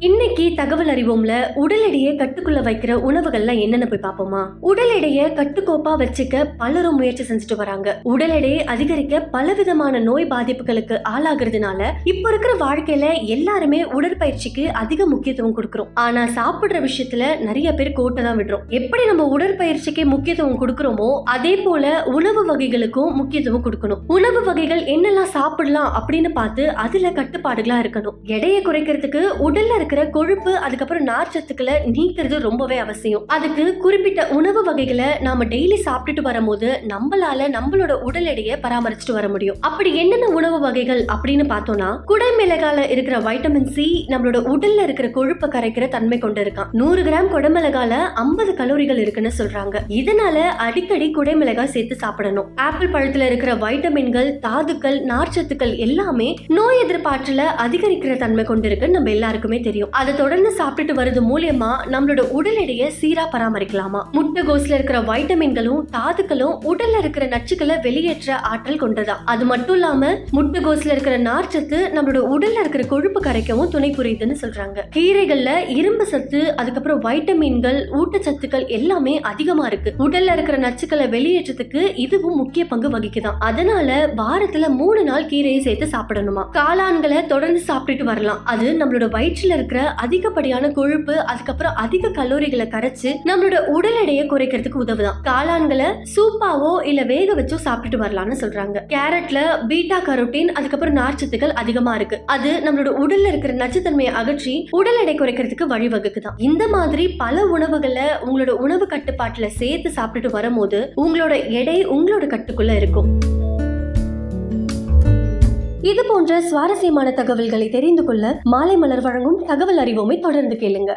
இன்னைக்கு தகவல் அறிவோம்ல உடல் எடையை கட்டுக்குள்ள வைக்கிற உணவுகள்லாம் என்னென்ன போய் பார்ப்போமா? உடல் எடையை கட்டுக்கோப்பா வச்சுக்க பலரும் முயற்சி செஞ்சுட்டு வராங்க. உடல் எடையை அதிகரிக்க பலவிதமான நோய் பாதிப்புகளுக்கு ஆளாகிறதுனால இப்ப இருக்கிற வாழ்க்கையில எல்லாருமே உடற்பயிற்சிக்கு அதிக முக்கியத்துவம் கொடுக்கிறோம். ஆனா சாப்பிடுற விஷயத்துல நிறைய பேர் கோட்டை தான் விடுறோம். எப்படி நம்ம உடற்பயிற்சிக்கு முக்கியத்துவம் கொடுக்கிறோமோ அதே போல உணவு வகைகளுக்கும் முக்கியத்துவம் கொடுக்கணும். உணவு வகைகள் என்னெல்லாம் சாப்பிடலாம் அப்படின்னு பார்த்து அதுல கட்டுப்பாடுகளா இருக்கணும். எடையை குறைக்கிறதுக்கு உடல்ல இருக்கிற கொழுப்பு அதுக்கப்புறம் நார்ச்சத்துக்களை நீக்கிறது ரொம்பவே அவசியம். அதுக்கு குறிப்பிட்ட உணவு வகைகளை நாம டெய்லி சாப்பிட்டுட்டு வரும்போது நம்மளால நம்மளோட உடல் எடையை பராமரிச்சுட்டு வர முடியும். அப்படி என்னென்ன உணவு வகைகள் அப்படின்னு பார்த்தோம்னா குடைமிளகால இருக்கிற வைட்டமின் சி நம்மளோட உடல்ல இருக்கிற கொழுப்பை கரைக்கிற தன்மை கொண்டு இருக்கான் நூறு கிராம் குடமிளகால ஐம்பது கலோரிகள் இருக்குன்னு சொல்றாங்க. இதனால அடிக்கடி குடைமிளகாய் சேர்த்து சாப்பிடணும். ஆப்பிள் பழத்துல இருக்கிற வைட்டமின்கள் தாதுக்கள் நார்ச்சத்துக்கள் எல்லாமே நோய் எதிர்ப்பாற்றல அதிகரிக்கிற தன்மை கொண்டிருக்கு நம்ம எல்லாருக்குமே தெரியும். அதை தொடர்ந்து சாப்பிட்டுட்டு வருது மூலியமா நம்மளோட உடல் எடையை சீரா பராமரிக்கலாமா? முட்டைகோஸ்ல இருக்கிற வைட்டமின்களும் தாதுக்களும் உடல்ல இருக்கிற நச்சுக்களை வெளியேற்ற ஆற்றல் கொண்டதா? அது மட்டும் இல்லாம முட்டைகோஸ்ல இருக்கிற நார்ச்சத்து நம்மளோட உடல்ல இருக்கிற கொழுப்பு கரைக்கவும் துணை புரியுதுன்னு சொல்றாங்க. கீரைகள்ல இரும்பு சத்து அதுக்கப்புறம் வைட்டமின்கள் ஊட்டச்சத்துக்கள் எல்லாமே அதிகமா இருக்கு. உடல்ல இருக்கிற நச்சுக்களை வெளியேற்றத்துக்கு இதுவும் முக்கிய பங்கு வகிக்குதான் அதனால வாரத்துல மூணு நாள் கீரையை சேர்த்து சாப்பிடணுமா? காளான்களை தொடர்ந்து சாப்பிட்டுட்டு வரலாம். அது நம்மளோட வயிற்றுல இருக்கிற அதிகப்படியான கொழுப்பு அதுக்கப்புறம் அதிக கலோரிகளை கரைச்சு நம்மளோட உடல் எடையை குறைக்கிறதுக்கு உதவுதான். காளான்களை சூப்பாவோ இல்ல வேக வச்சோ சாப்பிட்டுட்டு வரலாம்னு சொல்றாங்க. கேரட்ல பீட்டா கரோட்டின் அதுக்கப்புறம் நார்ச்சத்துக்கள் அதிகமா இருக்கு. அது நம்மளோட உடல்ல இருக்கிற நச்சுத்தன்மையை அகற்றி உடல் எடை குறைக்கிறதுக்கு வழிவகுக்குதான். இந்த மாதிரி பல உணவுகளை உங்களோட உணவு கட்டுப்பாட்டுல சேர்த்து சாப்பிட்டுட்டு வரும்போது உங்களோட எடை உங்களோட கட்டுக்குள்ள இருக்கும். இது போன்ற சுவாரஸ்யமான தகவல்களை தெரிந்து கொள்ள மாலை மலர் வழங்கும் தகவல் அறிவோமை தொடர்ந்து கேளுங்க.